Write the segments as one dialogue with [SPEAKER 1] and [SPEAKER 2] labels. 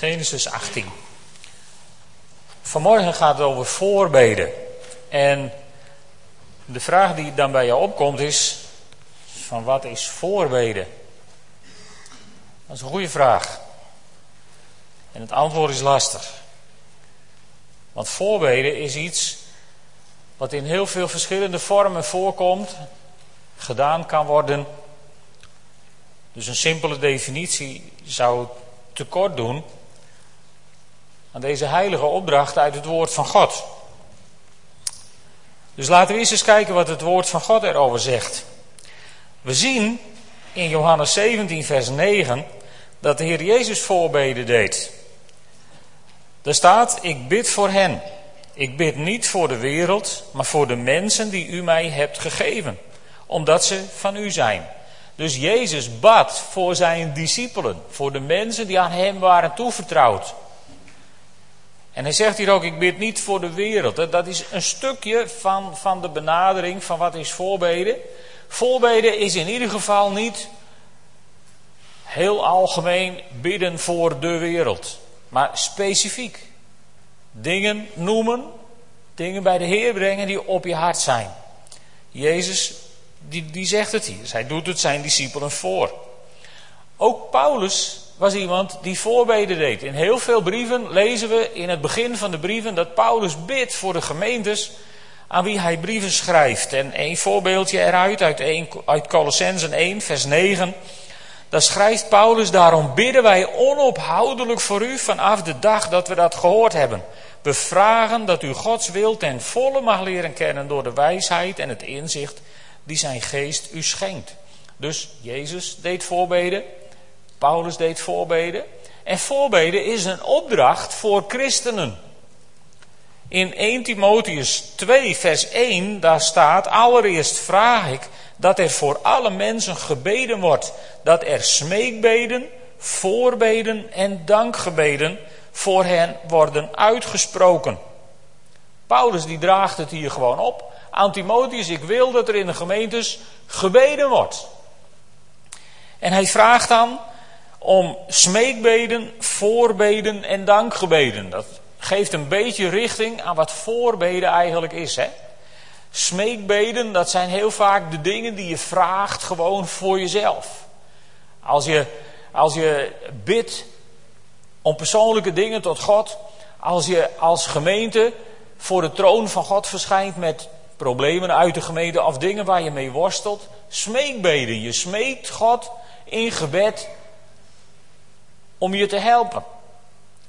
[SPEAKER 1] Genesis 18. Vanmorgen gaat het over voorbeden. En de vraag die dan bij jou opkomt is: van wat is voorbeden? Dat is een goede vraag. En het antwoord is lastig. Want voorbeden is iets wat in heel veel verschillende vormen voorkomt, gedaan kan worden. Dus een simpele definitie zou tekort doen aan deze heilige opdracht uit het woord van God. Dus laten we eerst eens kijken wat het woord van God erover zegt. We zien in Johannes 17, vers 9 dat de Heer Jezus voorbeden deed. Er staat: Ik bid voor hen. Ik bid niet voor de wereld, maar voor de mensen die u mij hebt gegeven, omdat ze van u zijn. Dus Jezus bad voor zijn discipelen, voor de mensen die aan hem waren toevertrouwd. En hij zegt hier ook, ik bid niet voor de wereld. Dat is een stukje van, van de benadering van wat is voorbeden. Voorbeden is in ieder geval niet heel algemeen bidden voor de wereld. Maar specifiek. Dingen noemen, dingen bij de Heer brengen die op je hart zijn. Jezus, die, die zegt het hier. Hij doet het zijn discipelen voor. Ook Paulus was iemand die voorbeden deed. In heel veel brieven lezen we in het begin van de brieven dat Paulus bidt voor de gemeentes aan wie hij brieven schrijft. En één voorbeeldje eruit uit, 1, uit Colossensen 1, vers 9. Daar schrijft Paulus, daarom bidden wij onophoudelijk voor u vanaf de dag dat we dat gehoord hebben. We vragen dat u Gods wil ten volle mag leren kennen door de wijsheid en het inzicht die zijn geest u schenkt. Dus Jezus deed voorbeden, Paulus deed voorbeden. En voorbeden is een opdracht voor christenen. In 1 Timotheus 2, vers 1, daar staat: Allereerst vraag ik dat er voor alle mensen gebeden wordt, dat er smeekbeden, voorbeden en dankgebeden voor hen worden uitgesproken. Paulus die draagt het hier gewoon op. Aan Timotheus, ik wil dat er in de gemeentes gebeden wordt. En hij vraagt dan om smeekbeden, voorbeden en dankgebeden. Dat geeft een beetje richting aan wat voorbeden eigenlijk is. Hè? Smeekbeden, dat zijn heel vaak de dingen die je vraagt gewoon voor jezelf. Als je, als je bidt om persoonlijke dingen tot God, als je als gemeente voor de troon van God verschijnt met problemen uit de gemeente of dingen waar je mee worstelt, smeekbeden. Je smeekt God in gebed om je te helpen.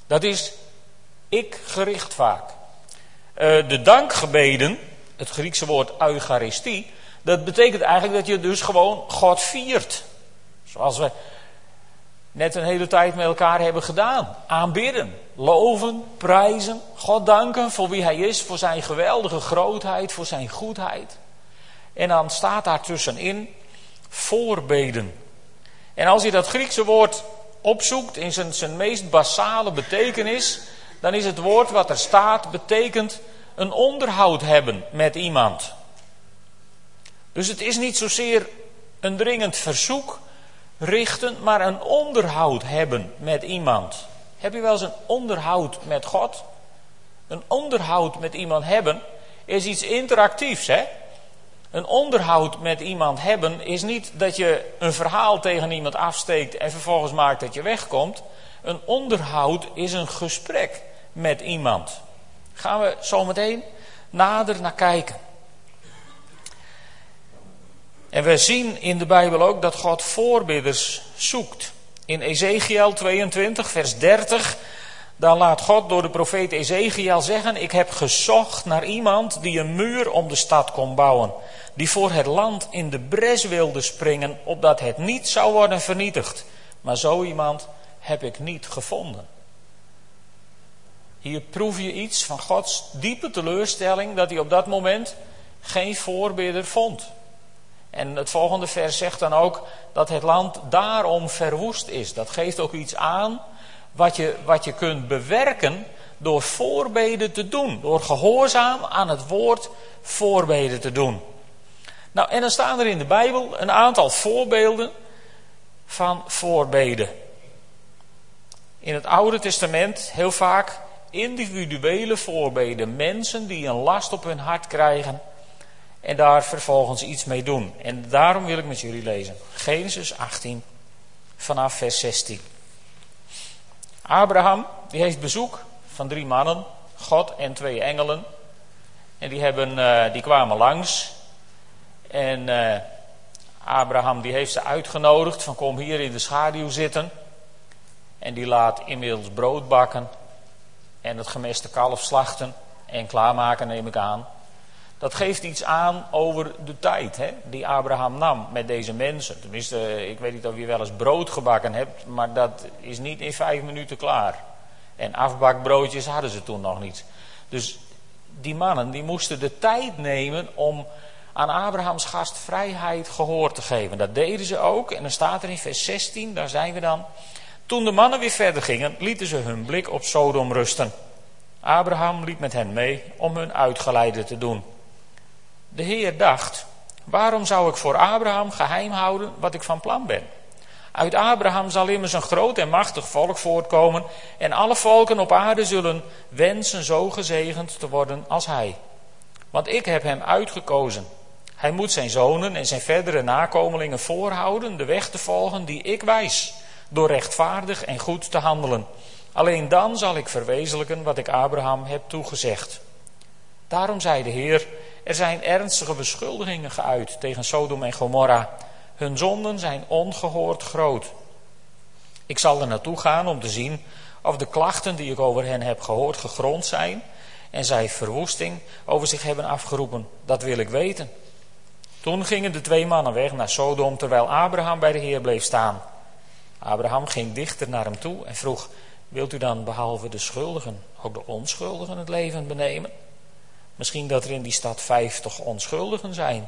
[SPEAKER 1] Dat is ik gericht vaak. Uh, de dankgebeden, het Griekse woord eucharistie, dat betekent eigenlijk dat je dus gewoon God viert. Zoals we net een hele tijd met elkaar hebben gedaan. Aanbidden, loven, prijzen, God danken voor wie Hij is, voor Zijn geweldige grootheid, voor Zijn goedheid. En dan staat daar tussenin voorbeden. En als je dat Griekse woord opzoekt in zijn, zijn meest basale betekenis, dan is het woord wat er staat, betekent een onderhoud hebben met iemand. Dus het is niet zozeer een dringend verzoek richten, maar een onderhoud hebben met iemand. Heb je wel eens een onderhoud met God? Een onderhoud met iemand hebben is iets interactiefs, hè? Een onderhoud met iemand hebben is niet dat je een verhaal tegen iemand afsteekt en vervolgens maakt dat je wegkomt. Een onderhoud is een gesprek met iemand. Gaan we zo meteen nader naar kijken. En we zien in de Bijbel ook dat God voorbidders zoekt. In Ezekiel 22, vers 30, daar laat God door de profeet Ezekiel zeggen: Ik heb gezocht naar iemand die een muur om de stad kon bouwen die voor het land in de bres wilde springen, opdat het niet zou worden vernietigd. Maar zo iemand heb ik niet gevonden. Hier proef je iets van Gods diepe teleurstelling dat hij op dat moment geen voorbidder vond. En het volgende vers zegt dan ook dat het land daarom verwoest is. Dat geeft ook iets aan wat je, wat je kunt bewerken door voorbeden te doen. Door gehoorzaam aan het woord voorbeden te doen. Nou, en dan staan er in de Bijbel een aantal voorbeelden van voorbeden. in het Oude Testament heel vaak individuele voorbeden. Mensen die een last op hun hart krijgen en daar vervolgens iets mee doen. En daarom wil ik met jullie lezen. Genesis 18 vanaf vers 16. Abraham die heeft bezoek van drie mannen, God en twee engelen. En die, hebben, uh, die kwamen langs. En uh, Abraham die heeft ze uitgenodigd van kom hier in de schaduw zitten. En die laat inmiddels brood bakken en het gemeste kalf slachten en klaarmaken neem ik aan. Dat geeft iets aan over de tijd hè, die Abraham nam met deze mensen. Tenminste, ik weet niet of je wel eens brood gebakken hebt, maar dat is niet in vijf minuten klaar. En afbakbroodjes hadden ze toen nog niet. Dus die mannen die moesten de tijd nemen om aan Abrahams gastvrijheid gehoor te geven. Dat deden ze ook. En dan staat er in vers 16, daar zijn we dan. Toen de mannen weer verder gingen, lieten ze hun blik op Sodom rusten. Abraham liep met hen mee om hun uitgeleide te doen. De Heer dacht: Waarom zou ik voor Abraham geheim houden wat ik van plan ben? Uit Abraham zal immers een groot en machtig volk voortkomen, en alle volken op aarde zullen wensen zo gezegend te worden als hij. Want ik heb hem uitgekozen. Hij moet zijn zonen en zijn verdere nakomelingen voorhouden de weg te volgen die ik wijs, door rechtvaardig en goed te handelen. Alleen dan zal ik verwezenlijken wat ik Abraham heb toegezegd. Daarom zei de Heer: Er zijn ernstige beschuldigingen geuit tegen Sodom en Gomorra. Hun zonden zijn ongehoord groot. Ik zal er naartoe gaan om te zien of de klachten die ik over hen heb gehoord gegrond zijn en zij verwoesting over zich hebben afgeroepen. Dat wil ik weten. Toen gingen de twee mannen weg naar Sodom terwijl Abraham bij de Heer bleef staan. Abraham ging dichter naar hem toe en vroeg: Wilt u dan behalve de schuldigen ook de onschuldigen het leven benemen? Misschien dat er in die stad vijftig onschuldigen zijn.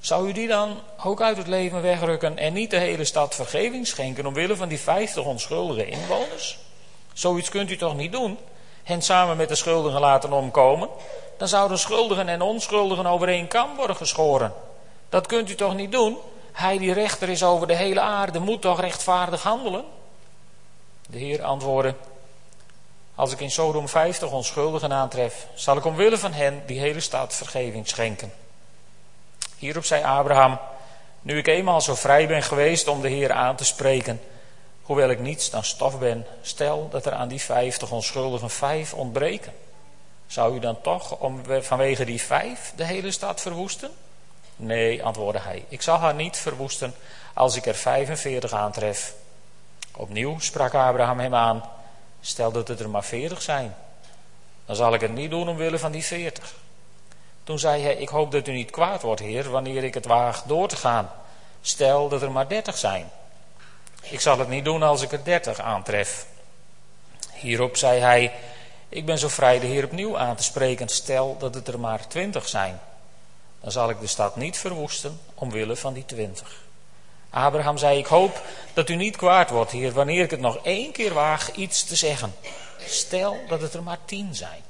[SPEAKER 1] Zou u die dan ook uit het leven wegrukken en niet de hele stad vergeving schenken omwille van die vijftig onschuldige inwoners? Zoiets kunt u toch niet doen? Hen samen met de schuldigen laten omkomen? Dan zouden schuldigen en onschuldigen over één kam worden geschoren. Dat kunt u toch niet doen? Hij die rechter is over de hele aarde moet toch rechtvaardig handelen? De Heer antwoordde: Als ik in Sodom vijftig onschuldigen aantref, zal ik omwille van hen die hele stad vergeving schenken. Hierop zei Abraham: Nu ik eenmaal zo vrij ben geweest om de Heer aan te spreken, hoewel ik niets dan stof ben, stel dat er aan die vijftig onschuldigen vijf ontbreken. Zou u dan toch om, vanwege die vijf de hele stad verwoesten? Nee, antwoordde hij, ik zal haar niet verwoesten als ik er 45 aantref. Opnieuw sprak Abraham hem aan, stel dat het er maar 40 zijn. Dan zal ik het niet doen omwille van die 40. Toen zei hij, ik hoop dat u niet kwaad wordt, heer, wanneer ik het waag door te gaan. Stel dat er maar 30 zijn. Ik zal het niet doen als ik er 30 aantref. Hierop zei hij, ik ben zo vrij de heer opnieuw aan te spreken, stel dat het er maar 20 zijn dan zal ik de stad niet verwoesten omwille van die twintig. Abraham zei, ik hoop dat u niet kwaad wordt, hier wanneer ik het nog één keer waag iets te zeggen. Stel dat het er maar tien zijn.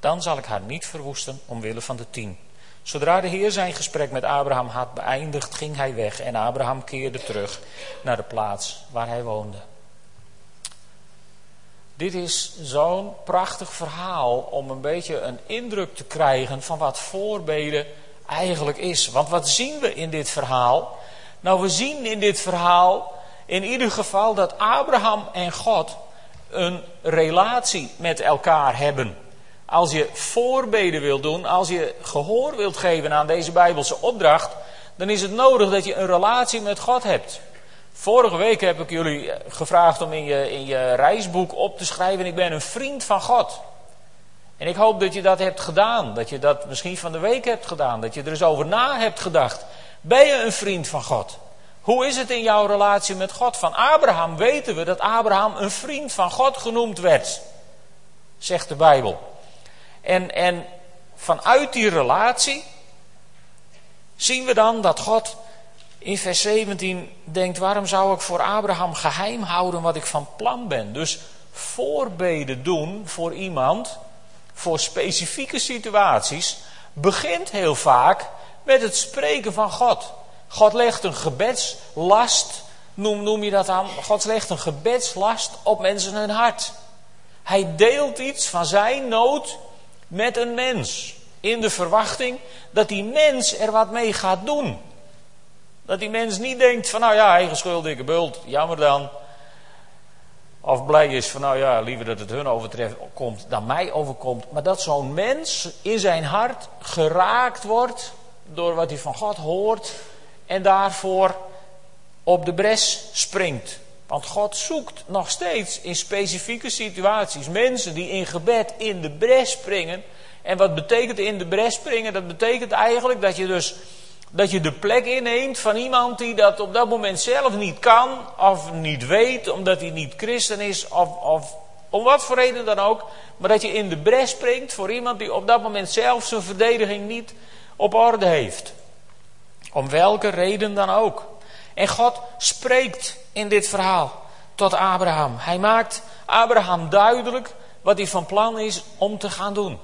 [SPEAKER 1] Dan zal ik haar niet verwoesten omwille van de tien. Zodra de Heer zijn gesprek met Abraham had beëindigd, ging hij weg en Abraham keerde terug naar de plaats waar hij woonde. Dit is zo'n prachtig verhaal om een beetje een indruk te krijgen van wat voorbeden eigenlijk is. Want wat zien we in dit verhaal? Nou, we zien in dit verhaal in ieder geval dat Abraham en God een relatie met elkaar hebben. Als je voorbeden wilt doen, als je gehoor wilt geven aan deze Bijbelse opdracht, dan is het nodig dat je een relatie met God hebt. Vorige week heb ik jullie gevraagd om in je, in je reisboek op te schrijven: Ik ben een vriend van God. En ik hoop dat je dat hebt gedaan. Dat je dat misschien van de week hebt gedaan. Dat je er eens over na hebt gedacht. Ben je een vriend van God? Hoe is het in jouw relatie met God? Van Abraham weten we dat Abraham een vriend van God genoemd werd. Zegt de Bijbel. En, en vanuit die relatie zien we dan dat God in vers 17 denkt, waarom zou ik voor Abraham geheim houden wat ik van plan ben? Dus voorbeden doen voor iemand, voor specifieke situaties, begint heel vaak met het spreken van God. God legt een gebedslast noem, noem je dat dan? God legt een gebedslast op mensen hun hart. Hij deelt iets van zijn nood met een mens. In de verwachting dat die mens er wat mee gaat doen. Dat die mens niet denkt van nou ja, eigen schuld, dikke bult, jammer dan. Of blij is van nou ja, liever dat het hun overtreft komt dan mij overkomt. Maar dat zo'n mens in zijn hart geraakt wordt door wat hij van God hoort. En daarvoor op de bres springt. Want God zoekt nog steeds in specifieke situaties mensen die in gebed in de bres springen. En wat betekent in de bres springen? Dat betekent eigenlijk dat je dus dat je de plek inneemt van iemand die dat op dat moment zelf niet kan of niet weet, omdat hij niet christen is of, of om wat voor reden dan ook. Maar dat je in de bres springt voor iemand die op dat moment zelf zijn verdediging niet op orde heeft. Om welke reden dan ook. En God spreekt in dit verhaal tot Abraham. Hij maakt Abraham duidelijk wat hij van plan is om te gaan doen.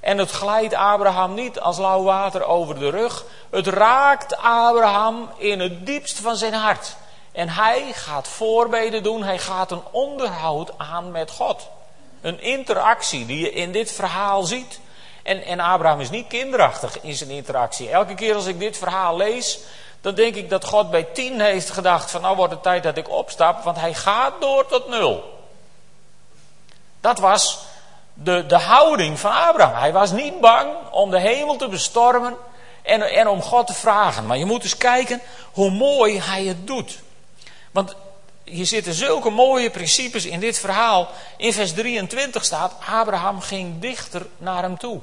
[SPEAKER 1] En het glijdt Abraham niet als lauw water over de rug. Het raakt Abraham in het diepst van zijn hart. En hij gaat voorbeden doen. Hij gaat een onderhoud aan met God. Een interactie die je in dit verhaal ziet. En, en Abraham is niet kinderachtig in zijn interactie. Elke keer als ik dit verhaal lees, dan denk ik dat God bij tien heeft gedacht: van nou wordt het tijd dat ik opstap, want hij gaat door tot nul. Dat was de, de houding van Abraham. Hij was niet bang om de hemel te bestormen en, en om God te vragen. Maar je moet eens kijken hoe mooi hij het doet. Want hier zitten zulke mooie principes in dit verhaal. In vers 23 staat: Abraham ging dichter naar hem toe.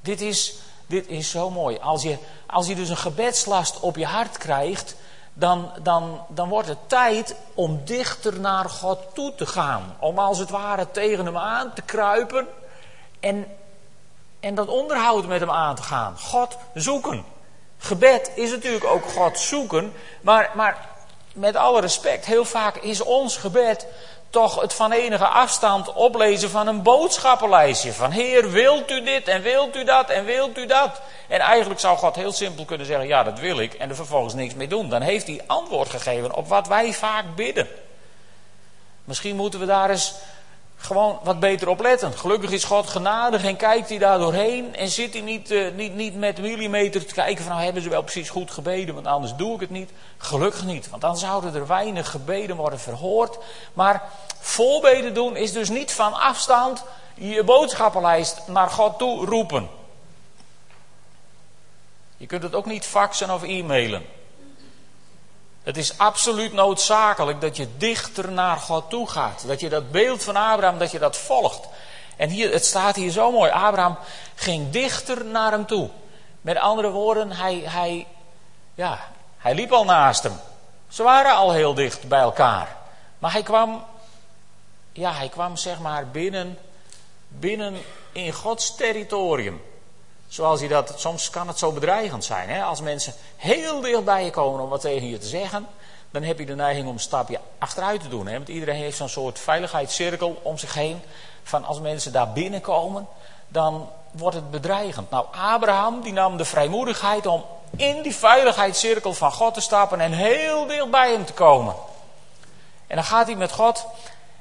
[SPEAKER 1] Dit is, dit is zo mooi. Als je, als je dus een gebedslast op je hart krijgt, dan, dan, dan wordt het tijd om dichter naar God toe te gaan. Om als het ware tegen hem aan te kruipen en, en dat onderhoud met hem aan te gaan. God zoeken. Gebed is natuurlijk ook God zoeken, maar, maar met alle respect, heel vaak is ons gebed toch het van enige afstand oplezen van een boodschappenlijstje. Van Heer, wilt u dit en wilt u dat en wilt u dat? En eigenlijk zou God heel simpel kunnen zeggen, ja dat wil ik. En er vervolgens niks mee doen. Dan heeft hij antwoord gegeven op wat wij vaak bidden. Misschien moeten we daar eens gewoon wat beter op letten. Gelukkig is God genadig en kijkt hij daar doorheen. En zit hij niet, uh, niet, niet met millimeter te kijken van nou hebben ze wel precies goed gebeden, want anders doe ik het niet. Gelukkig niet, want dan zouden er weinig gebeden worden verhoord. Maar voorbeden doen is dus niet van afstand je boodschappenlijst naar God toe roepen. Je kunt het ook niet faxen of e-mailen. Het is absoluut noodzakelijk dat je dichter naar God toe gaat. Dat je dat beeld van Abraham, dat je dat volgt. En hier, het staat hier zo mooi. Abraham ging dichter naar hem toe. Met andere woorden, hij, hij, ja, hij liep al naast hem. Ze waren al heel dicht bij elkaar. Maar hij kwam, ja, hij kwam zeg maar binnen, binnen in Gods territorium. Zoals hij dat, soms kan het zo bedreigend zijn. Hè? Als mensen heel dicht bij je komen om wat tegen je te zeggen, dan heb je de neiging om een stapje achteruit te doen. Hè? Want iedereen heeft zo'n soort veiligheidscirkel om zich heen. Van als mensen daar binnenkomen, dan wordt het bedreigend. Nou, Abraham die nam de vrijmoedigheid om in die veiligheidscirkel van God te stappen en heel dicht bij hem te komen. En dan gaat hij met God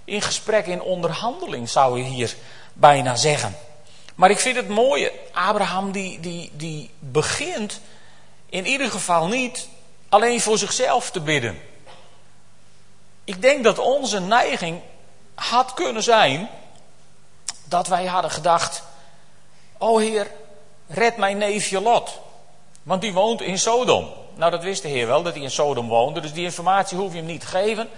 [SPEAKER 1] in gesprek, in onderhandeling, zou je hier bijna zeggen. Maar ik vind het mooie, Abraham die, die, die begint in ieder geval niet alleen voor zichzelf te bidden. Ik denk dat onze neiging had kunnen zijn dat wij hadden gedacht: O Heer, red mijn neefje Lot. Want die woont in Sodom. Nou, dat wist de Heer wel, dat hij in Sodom woonde. Dus die informatie hoef je hem niet te geven.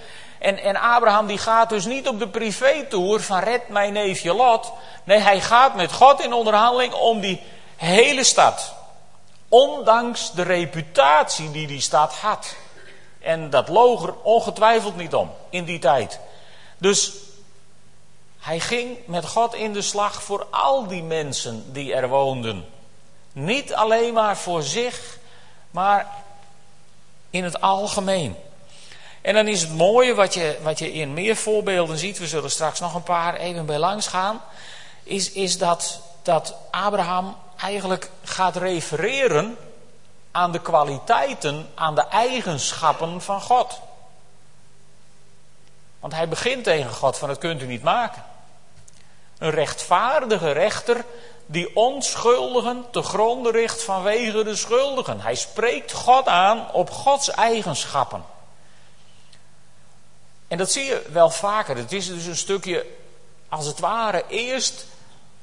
[SPEAKER 1] En, en Abraham die gaat dus niet op de privétour van red mijn neefje Lot. Nee, hij gaat met God in onderhandeling om die hele stad. Ondanks de reputatie die die stad had. En dat loog er ongetwijfeld niet om in die tijd. Dus hij ging met God in de slag voor al die mensen die er woonden. Niet alleen maar voor zich, maar in het algemeen. En dan is het mooie wat je, wat je in meer voorbeelden ziet, we zullen straks nog een paar even bij langs gaan, is, is dat, dat Abraham eigenlijk gaat refereren aan de kwaliteiten, aan de eigenschappen van God. Want hij begint tegen God van dat kunt u niet maken. Een rechtvaardige rechter die onschuldigen te gronden richt vanwege de schuldigen. Hij spreekt God aan op Gods eigenschappen. En dat zie je wel vaker. Het is dus een stukje, als het ware, eerst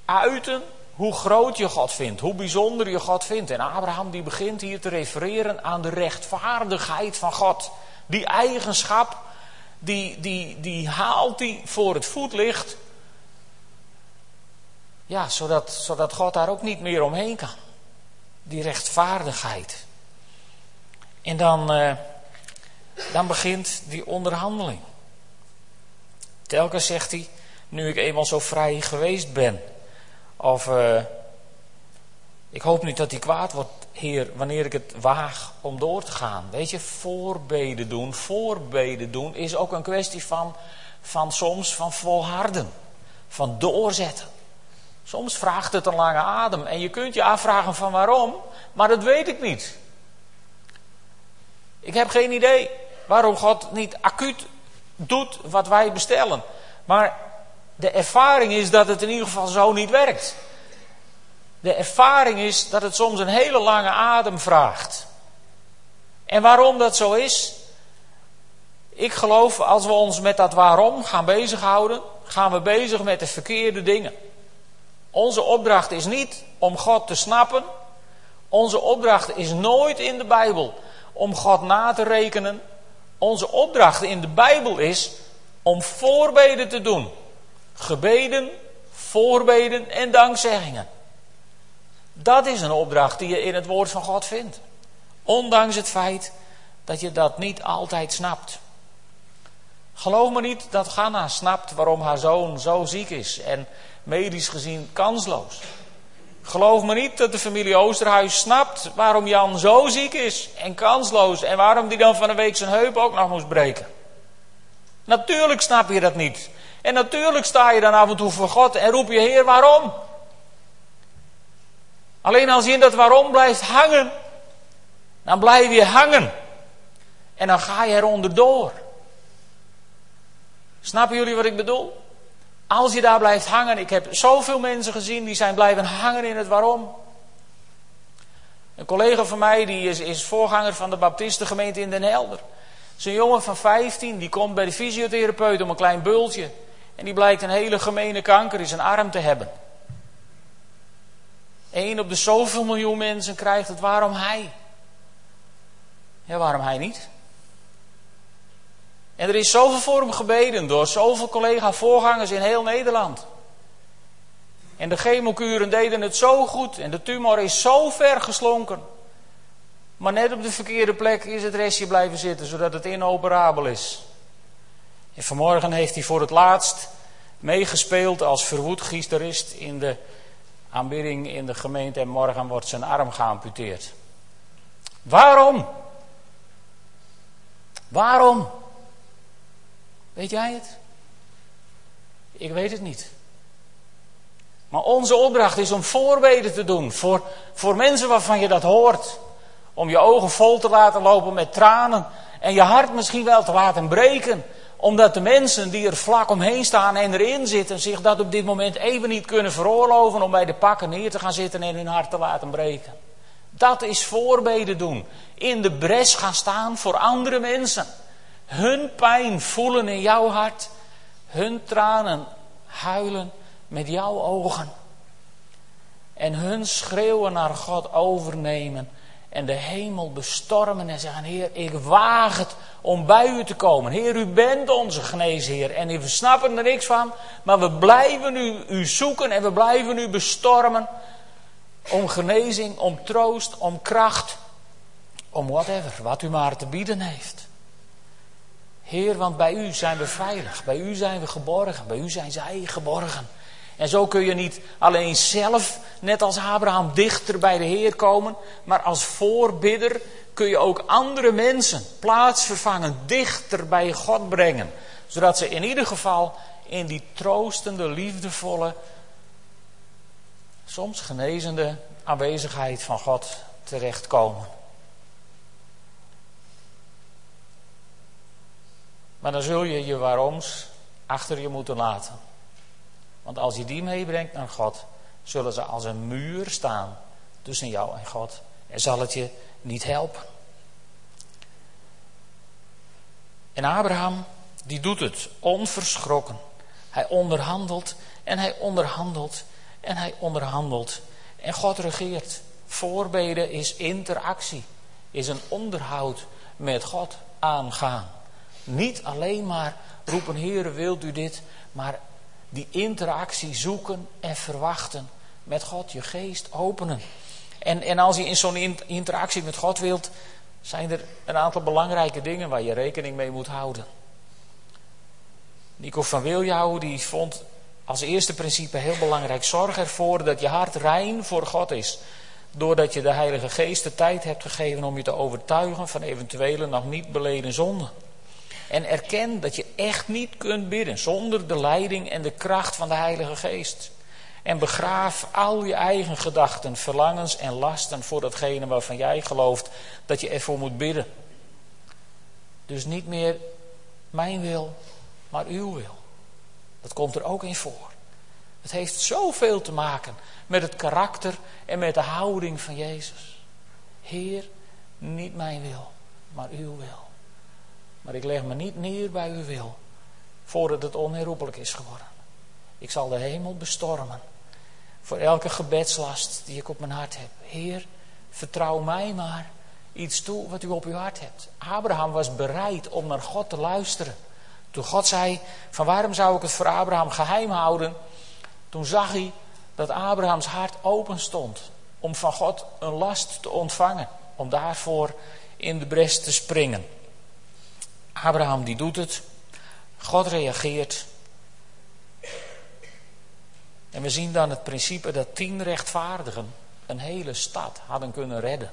[SPEAKER 1] uiten hoe groot je God vindt, hoe bijzonder je God vindt. En Abraham die begint hier te refereren aan de rechtvaardigheid van God. Die eigenschap, die, die, die haalt hij voor het voetlicht. Ja, zodat, zodat God daar ook niet meer omheen kan. Die rechtvaardigheid. En dan, uh, dan begint die onderhandeling. Telkens zegt hij, nu ik eenmaal zo vrij geweest ben. Of uh, ik hoop niet dat hij kwaad wordt, Heer, wanneer ik het waag om door te gaan. Weet je, voorbeden doen, voorbeden doen is ook een kwestie van, van soms van volharden, van doorzetten. Soms vraagt het een lange adem en je kunt je afvragen van waarom, maar dat weet ik niet. Ik heb geen idee waarom God niet acuut doet wat wij bestellen. Maar de ervaring is dat het in ieder geval zo niet werkt. De ervaring is dat het soms een hele lange adem vraagt. En waarom dat zo is? Ik geloof als we ons met dat waarom gaan bezighouden, gaan we bezig met de verkeerde dingen. Onze opdracht is niet om God te snappen. Onze opdracht is nooit in de Bijbel om God na te rekenen. Onze opdracht in de Bijbel is om voorbeden te doen. Gebeden, voorbeden en dankzeggingen. Dat is een opdracht die je in het woord van God vindt. Ondanks het feit dat je dat niet altijd snapt. Geloof me niet dat Ganna snapt waarom haar zoon zo ziek is en medisch gezien kansloos. Geloof me niet dat de familie Oosterhuis snapt waarom Jan zo ziek is en kansloos en waarom die dan van een week zijn heup ook nog moest breken. Natuurlijk snap je dat niet. En natuurlijk sta je dan af en toe voor God en roep je Heer waarom? Alleen als je in dat waarom blijft hangen, dan blijf je hangen. En dan ga je eronder door. Snappen jullie wat ik bedoel? Als je daar blijft hangen, ik heb zoveel mensen gezien die zijn blijven hangen in het waarom. Een collega van mij die is, is voorganger van de Baptistengemeente in Den Helder. Zijn jongen van 15, die komt bij de fysiotherapeut om een klein bultje. En die blijkt een hele gemene kanker in zijn arm te hebben. Eén op de zoveel miljoen mensen krijgt het. Waarom hij? Ja, waarom hij niet? En er is zoveel voor hem gebeden door zoveel collega-voorgangers in heel Nederland. En de chemokuren deden het zo goed en de tumor is zo ver geslonken. Maar net op de verkeerde plek is het restje blijven zitten, zodat het inoperabel is. En vanmorgen heeft hij voor het laatst meegespeeld als verwoed gitarist in de aanbidding in de gemeente en morgen wordt zijn arm geamputeerd. Waarom? Waarom? Weet jij het? Ik weet het niet. Maar onze opdracht is om voorbeden te doen voor, voor mensen waarvan je dat hoort. Om je ogen vol te laten lopen met tranen en je hart misschien wel te laten breken. Omdat de mensen die er vlak omheen staan en erin zitten zich dat op dit moment even niet kunnen veroorloven om bij de pakken neer te gaan zitten en hun hart te laten breken. Dat is voorbeden doen. In de bres gaan staan voor andere mensen. Hun pijn voelen in jouw hart. Hun tranen huilen met jouw ogen. En hun schreeuwen naar God overnemen. En de hemel bestormen en zeggen: Heer, ik waag het om bij u te komen. Heer, u bent onze geneesheer. En we snappen er niks van. Maar we blijven u, u zoeken en we blijven u bestormen. Om genezing, om troost, om kracht. Om whatever, wat u maar te bieden heeft. Heer, want bij u zijn we veilig. Bij u zijn we geborgen. Bij u zijn zij geborgen. En zo kun je niet alleen zelf, net als Abraham, dichter bij de Heer komen. Maar als voorbidder kun je ook andere mensen plaatsvervangen, dichter bij God brengen. Zodat ze in ieder geval in die troostende, liefdevolle, soms genezende aanwezigheid van God terechtkomen. Maar dan zul je je waaroms achter je moeten laten. Want als je die meebrengt naar God, zullen ze als een muur staan tussen jou en God. En zal het je niet helpen. En Abraham, die doet het onverschrokken. Hij onderhandelt en hij onderhandelt en hij onderhandelt. En God regeert. Voorbeden is interactie, is een onderhoud met God aangaan. Niet alleen maar roepen, Heer, wilt u dit, maar die interactie zoeken en verwachten. Met God je geest openen. En, en als je in zo'n interactie met God wilt, zijn er een aantal belangrijke dingen waar je rekening mee moet houden. Nico van Wiljouw die vond als eerste principe heel belangrijk: zorg ervoor dat je hart rein voor God is. Doordat je de Heilige Geest de tijd hebt gegeven om je te overtuigen van eventuele nog niet beleden zonden. En erken dat je echt niet kunt bidden zonder de leiding en de kracht van de Heilige Geest. En begraaf al je eigen gedachten, verlangens en lasten voor datgene waarvan jij gelooft dat je ervoor moet bidden. Dus niet meer mijn wil, maar uw wil. Dat komt er ook in voor. Het heeft zoveel te maken met het karakter en met de houding van Jezus. Heer, niet mijn wil, maar uw wil. Maar ik leg me niet neer bij uw wil, voordat het onherroepelijk is geworden. Ik zal de hemel bestormen voor elke gebedslast die ik op mijn hart heb. Heer, vertrouw mij maar iets toe wat u op uw hart hebt. Abraham was bereid om naar God te luisteren. Toen God zei: Van waarom zou ik het voor Abraham geheim houden? Toen zag hij dat Abrahams hart open stond om van God een last te ontvangen, om daarvoor in de bres te springen. Abraham die doet het, God reageert. En we zien dan het principe dat tien rechtvaardigen een hele stad hadden kunnen redden.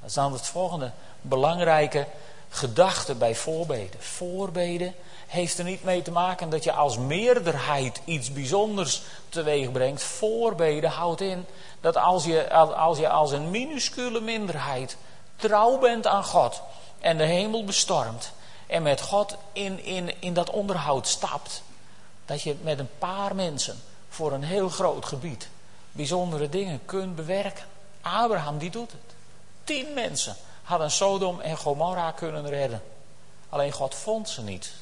[SPEAKER 1] Dat is dan het volgende belangrijke gedachte bij voorbeden. Voorbeden heeft er niet mee te maken dat je als meerderheid iets bijzonders teweeg brengt. Voorbeden houdt in dat als je als, je als een minuscule minderheid trouw bent aan God en de hemel bestormt en met God in, in, in dat onderhoud stapt, dat je met een paar mensen voor een heel groot gebied bijzondere dingen kunt bewerken. Abraham die doet het. Tien mensen hadden Sodom en Gomorra kunnen redden. Alleen God vond ze niet.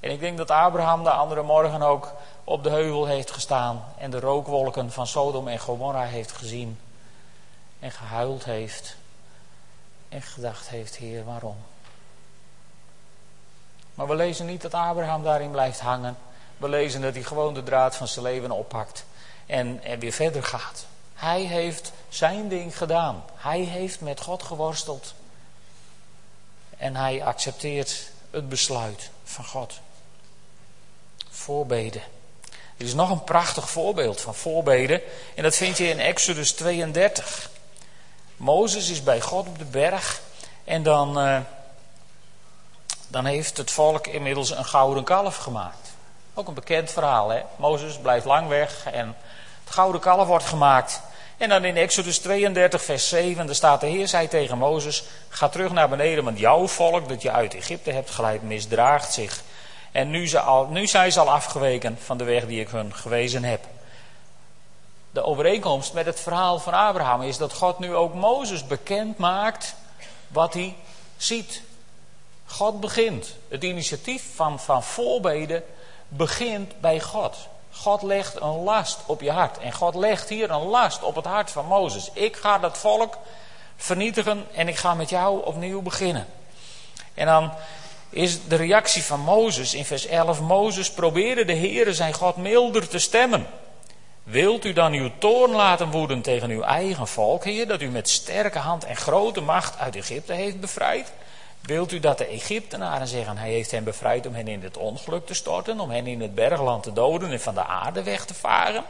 [SPEAKER 1] En ik denk dat Abraham de andere morgen ook op de heuvel heeft gestaan en de rookwolken van Sodom en Gomorra heeft gezien. En gehuild heeft. En gedacht heeft, Heer, waarom? Maar we lezen niet dat Abraham daarin blijft hangen. We lezen dat hij gewoon de draad van zijn leven oppakt en, en weer verder gaat. Hij heeft zijn ding gedaan. Hij heeft met God geworsteld. En hij accepteert het besluit van God. Voorbeden. Er is nog een prachtig voorbeeld van voorbeden. En dat vind je in Exodus 32. Mozes is bij God op de berg. En dan, uh, dan heeft het volk inmiddels een gouden kalf gemaakt. Ook een bekend verhaal. Hè? Mozes blijft lang weg en het gouden kalf wordt gemaakt. En dan in Exodus 32, vers 7, daar staat de Heer zei tegen Mozes: Ga terug naar beneden, want jouw volk dat je uit Egypte hebt geleid misdraagt zich. En nu, ze al, nu zijn ze al afgeweken van de weg die ik hun gewezen heb. De overeenkomst met het verhaal van Abraham is dat God nu ook Mozes bekend maakt wat hij ziet. God begint. Het initiatief van, van voorbeden begint bij God. God legt een last op je hart. En God legt hier een last op het hart van Mozes. Ik ga dat volk vernietigen en ik ga met jou opnieuw beginnen. En dan is de reactie van Mozes in vers 11. Mozes probeerde de Heere zijn God milder te stemmen. Wilt u dan uw toorn laten woeden tegen uw eigen volk, Heer, dat u met sterke hand en grote macht uit Egypte heeft bevrijd? Wilt u dat de Egyptenaren zeggen, hij heeft hen bevrijd om hen in het ongeluk te storten, om hen in het bergland te doden en van de aarde weg te varen?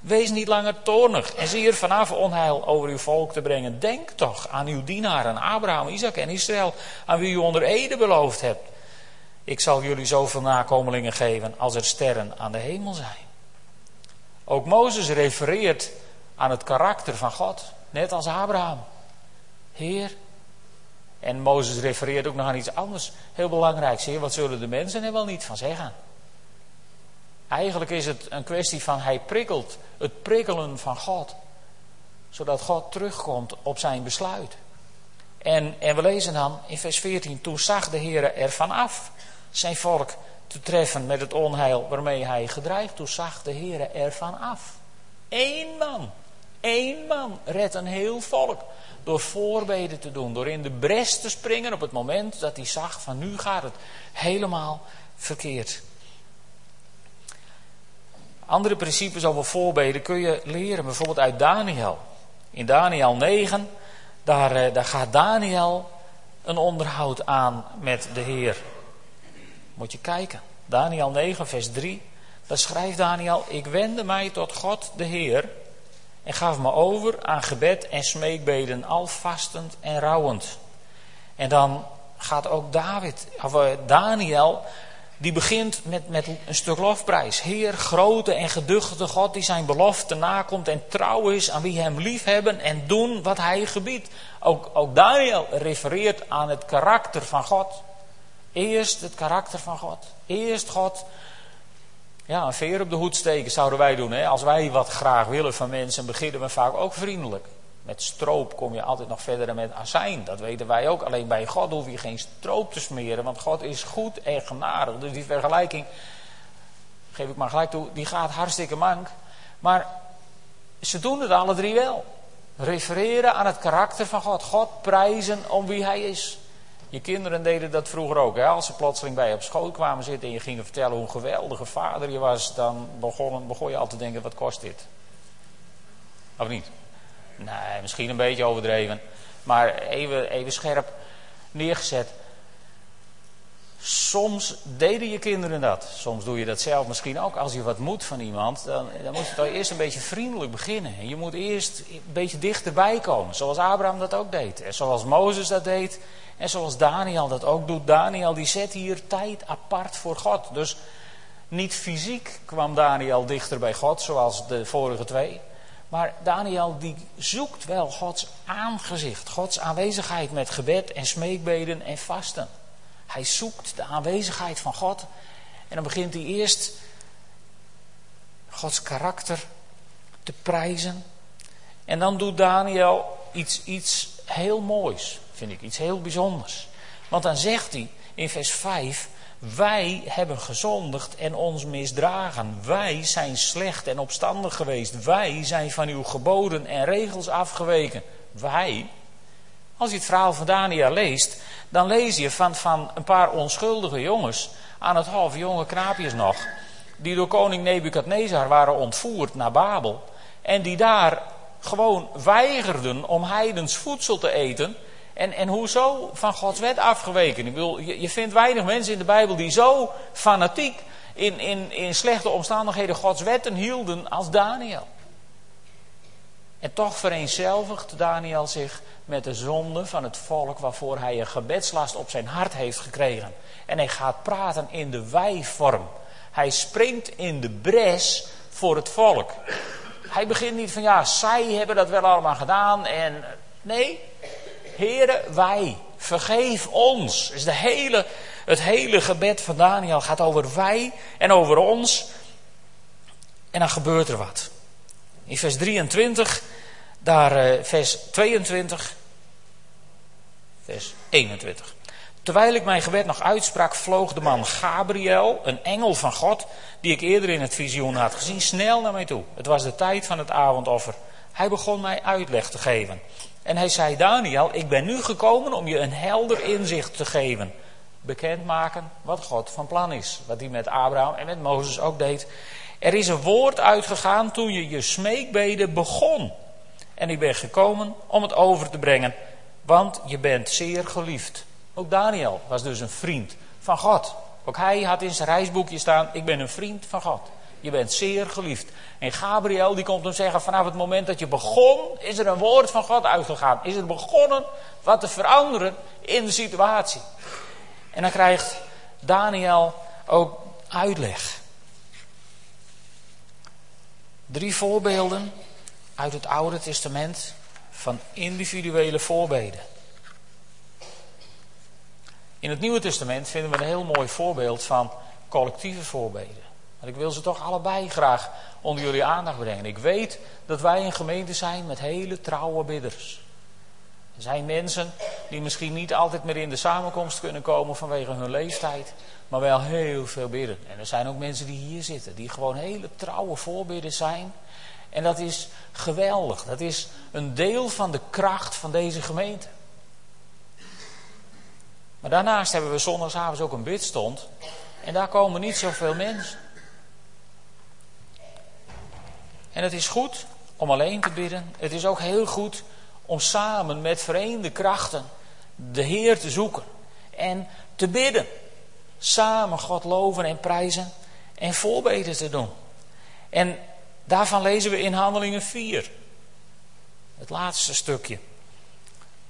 [SPEAKER 1] Wees niet langer toornig en zie er vanaf onheil over uw volk te brengen. Denk toch aan uw dienaren Abraham, Isaac en Israël, aan wie u onder ede beloofd hebt. Ik zal jullie zoveel nakomelingen geven als er sterren aan de hemel zijn. Ook Mozes refereert aan het karakter van God, net als Abraham. Heer, En Mozes refereert ook nog aan iets anders heel belangrijks. Heer, wat zullen de mensen er wel niet van zeggen? Eigenlijk is het een kwestie van hij prikkelt, het prikkelen van God. Zodat God terugkomt op zijn besluit. En, en we lezen dan in vers 14, toen zag de Heer ervan af zijn volk te treffen met het onheil waarmee hij gedreigd. Toen zag de Heer ervan af. Eén man, één man redt een heel volk. Door voorbeden te doen, door in de bres te springen op het moment dat hij zag van nu gaat het helemaal verkeerd. Andere principes over voorbeden kun je leren, bijvoorbeeld uit Daniel. In Daniel 9, daar, eh, daar gaat Daniel een onderhoud aan met de Heer. Moet je kijken. Daniel 9, vers 3. Daar schrijft Daniel: Ik wende mij tot God de Heer en gaf me over aan gebed en smeekbeden, al vastend en rouwend. En dan gaat ook David, of eh, Daniel, die begint met, met een stuk lofprijs. Heer, grote en geduchte God die zijn belofte nakomt en trouw is aan wie hem liefhebben en doen wat hij gebiedt. Ook, ook Daniel refereert aan het karakter van God. Eerst het karakter van God. Eerst God ja, een veer op de hoed steken zouden wij doen. Hè? Als wij wat graag willen van mensen, beginnen we vaak ook vriendelijk. Met stroop kom je altijd nog verder dan met azijn. Dat weten wij ook. Alleen bij God hoef je geen stroop te smeren, want God is goed en genadig. Dus die vergelijking, geef ik maar gelijk toe, die gaat hartstikke mank. Maar ze doen het alle drie wel. Refereren aan het karakter van God. God prijzen om wie hij is. Je kinderen deden dat vroeger ook. Hè? Als ze plotseling bij je op school kwamen zitten en je ging vertellen hoe een geweldige vader je was, dan begon, begon je al te denken: wat kost dit? Of niet? Nee, misschien een beetje overdreven. Maar even, even scherp neergezet. Soms deden je kinderen dat. Soms doe je dat zelf misschien ook. Als je wat moet van iemand, dan, dan moet je toch eerst een beetje vriendelijk beginnen. En je moet eerst een beetje dichterbij komen. Zoals Abraham dat ook deed. En zoals Mozes dat deed. En zoals Daniel dat ook doet. Daniel die zet hier tijd apart voor God. Dus niet fysiek kwam Daniel dichter bij God, zoals de vorige twee. Maar Daniel die zoekt wel Gods aangezicht, Gods aanwezigheid met gebed en smeekbeden en vasten. Hij zoekt de aanwezigheid van God en dan begint hij eerst Gods karakter te prijzen. En dan doet Daniel iets, iets heel moois, vind ik, iets heel bijzonders. Want dan zegt hij in vers 5, wij hebben gezondigd en ons misdragen. Wij zijn slecht en opstandig geweest. Wij zijn van uw geboden en regels afgeweken. Wij. Als je het verhaal van Daniel leest, dan lees je van, van een paar onschuldige jongens aan het hof, jonge knaapjes nog, die door koning Nebukadnezar waren ontvoerd naar Babel. En die daar gewoon weigerden om heidens voedsel te eten en, en hoezo van Gods wet afgeweken? Ik je, je vindt weinig mensen in de Bijbel die zo fanatiek in, in, in slechte omstandigheden Gods wetten hielden als Daniel. En toch vereenzelvigt Daniel zich met de zonde van het volk waarvoor hij een gebedslast op zijn hart heeft gekregen. En hij gaat praten in de wijvorm. Hij springt in de bres voor het volk. Hij begint niet van ja, zij hebben dat wel allemaal gedaan en nee, Heren, wij, vergeef ons. Dus de hele, het hele gebed van Daniel gaat over wij en over ons. En dan gebeurt er wat. In vers 23, daar uh, vers 22, vers 21. Terwijl ik mijn gebed nog uitsprak, vloog de man Gabriel, een engel van God, die ik eerder in het visioen had gezien, snel naar mij toe. Het was de tijd van het avondoffer. Hij begon mij uitleg te geven. En hij zei, Daniel, ik ben nu gekomen om je een helder inzicht te geven. Bekendmaken wat God van plan is. Wat hij met Abraham en met Mozes ook deed. Er is een woord uitgegaan toen je je smeekbeden begon. En ik ben gekomen om het over te brengen. Want je bent zeer geliefd. Ook Daniel was dus een vriend van God. Ook hij had in zijn reisboekje staan, ik ben een vriend van God. Je bent zeer geliefd. En Gabriel die komt hem zeggen, vanaf het moment dat je begon, is er een woord van God uitgegaan. Is er begonnen wat te veranderen in de situatie. En dan krijgt Daniel ook uitleg. Drie voorbeelden uit het Oude Testament van individuele voorbeden. In het Nieuwe Testament vinden we een heel mooi voorbeeld van collectieve voorbeden. Maar ik wil ze toch allebei graag onder jullie aandacht brengen. Ik weet dat wij een gemeente zijn met hele trouwe bidders. Er zijn mensen die misschien niet altijd meer in de samenkomst kunnen komen vanwege hun leeftijd, maar wel heel veel bidden. En er zijn ook mensen die hier zitten, die gewoon hele trouwe voorbidders zijn. En dat is geweldig. Dat is een deel van de kracht van deze gemeente. Maar daarnaast hebben we zondagsavonds ook een bidstond. En daar komen niet zoveel mensen. En het is goed om alleen te bidden. Het is ook heel goed om samen met vereende krachten de Heer te zoeken. En te bidden. Samen God loven en prijzen. En voorbeden te doen. En daarvan lezen we in Handelingen 4. Het laatste stukje.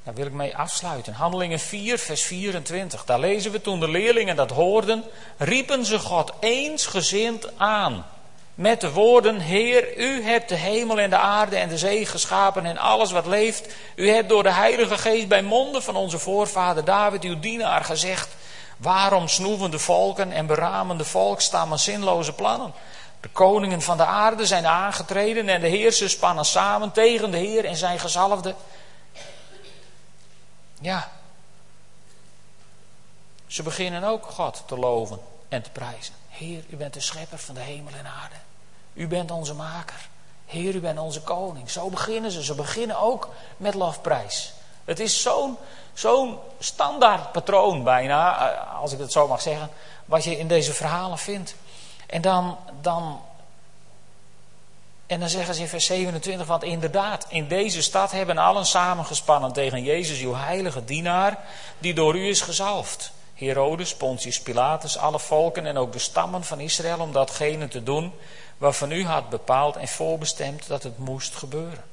[SPEAKER 1] Daar wil ik mee afsluiten. Handelingen 4, vers 24. Daar lezen we toen de leerlingen dat hoorden, riepen ze God eensgezind aan. Met de woorden, Heer, u hebt de hemel en de aarde en de zee geschapen en alles wat leeft. U hebt door de Heilige Geest bij monden van onze voorvader David, uw dienaar, gezegd. Waarom snoeven de volken en beramen de volkstammen zinloze plannen? De koningen van de aarde zijn aangetreden en de heersers spannen samen tegen de Heer en zijn gezalfde. Ja. Ze beginnen ook God te loven en te prijzen. Heer, u bent de schepper van de hemel en aarde. U bent onze maker. Heer, u bent onze koning. Zo beginnen ze. Ze beginnen ook met lofprijs. Het is zo'n zo'n standaard patroon bijna, eh, als ik het zo mag zeggen, wat je in deze verhalen vindt. En dan, dan en dan zeggen ze in vers 27, want inderdaad, in deze stad hebben allen samengespannen tegen Jezus, uw heilige dienaar, die door u is gezalfd. Herodes, Pontius Pilatus, alle volken en ook de stammen van Israël, om datgene te doen waarvan u had bepaald en voorbestemd dat het moest gebeuren.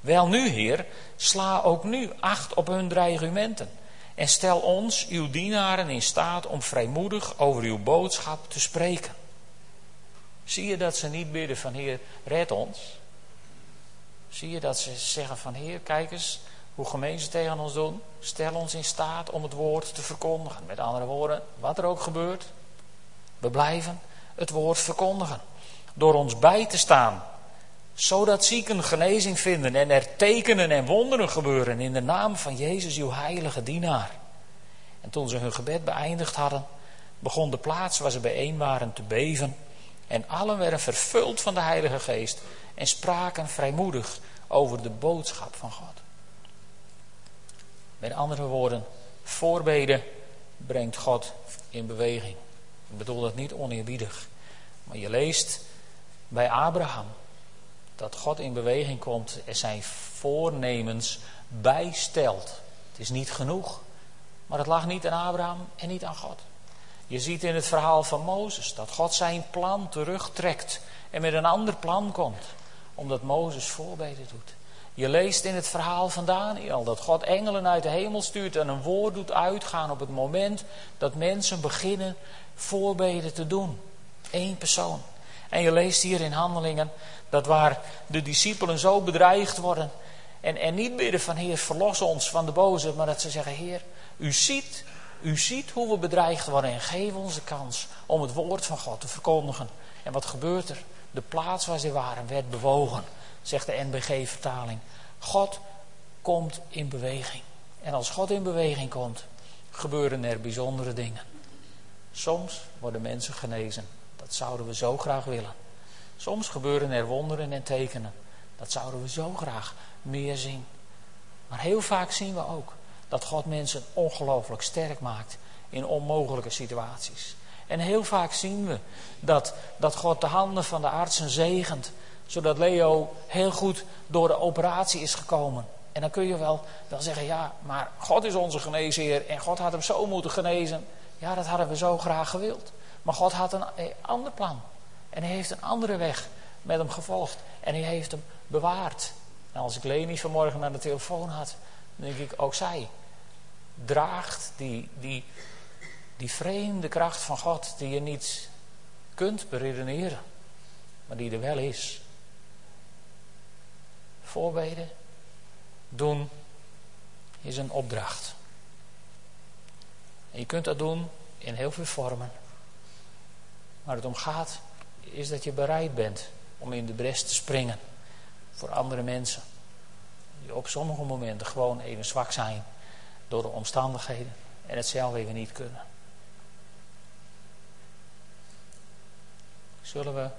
[SPEAKER 1] Wel nu, Heer, sla ook nu acht op hun dreigementen. En stel ons, uw dienaren, in staat om vrijmoedig over uw boodschap te spreken. Zie je dat ze niet bidden van Heer, red ons? Zie je dat ze zeggen van Heer, kijk eens hoe gemeenten tegen ons doen. Stel ons in staat om het woord te verkondigen. Met andere woorden, wat er ook gebeurt, we blijven het woord verkondigen. Door ons bij te staan, zodat zieken genezing vinden en er tekenen en wonderen gebeuren in de naam van Jezus, uw heilige dienaar. En toen ze hun gebed beëindigd hadden, begon de plaats waar ze bijeen waren te beven. En allen werden vervuld van de Heilige Geest en spraken vrijmoedig over de boodschap van God. Met andere woorden, voorbeden brengt God in beweging. Ik bedoel dat niet oneerbiedig. Maar je leest bij Abraham dat God in beweging komt en zijn voornemens bijstelt. Het is niet genoeg, maar het lag niet aan Abraham en niet aan God. Je ziet in het verhaal van Mozes dat God zijn plan terugtrekt en met een ander plan komt, omdat Mozes voorbeden doet. Je leest in het verhaal van Daniel dat God engelen uit de hemel stuurt en een woord doet uitgaan op het moment dat mensen beginnen voorbeden te doen. Eén persoon. En je leest hier in Handelingen dat waar de discipelen zo bedreigd worden en, en niet bidden van Heer verlos ons van de boze, maar dat ze zeggen Heer, u ziet u ziet hoe we bedreigd worden en geef ons de kans om het woord van God te verkondigen. En wat gebeurt er? De plaats waar ze waren werd bewogen, zegt de NBG-vertaling. God komt in beweging. En als God in beweging komt, gebeuren er bijzondere dingen. Soms worden mensen genezen. Dat zouden we zo graag willen. Soms gebeuren er wonderen en tekenen. Dat zouden we zo graag meer zien. Maar heel vaak zien we ook dat God mensen ongelooflijk sterk maakt in onmogelijke situaties. En heel vaak zien we dat, dat God de handen van de artsen zegent, zodat Leo heel goed door de operatie is gekomen. En dan kun je wel, wel zeggen, ja, maar God is onze geneesheer en God had hem zo moeten genezen. Ja, dat hadden we zo graag gewild. Maar God had een, een ander plan. En hij heeft een andere weg met hem gevolgd. En hij heeft hem bewaard. En als ik Leni vanmorgen naar de telefoon had, dan denk ik, ook zij draagt die, die, die vreemde kracht van God die je niet kunt beredeneren, maar die er wel is. Voorbeden doen is een opdracht. En je kunt dat doen in heel veel vormen. Waar het om gaat, is dat je bereid bent om in de bres te springen voor andere mensen. Die op sommige momenten gewoon even zwak zijn door de omstandigheden en het zelf even niet kunnen. Zullen we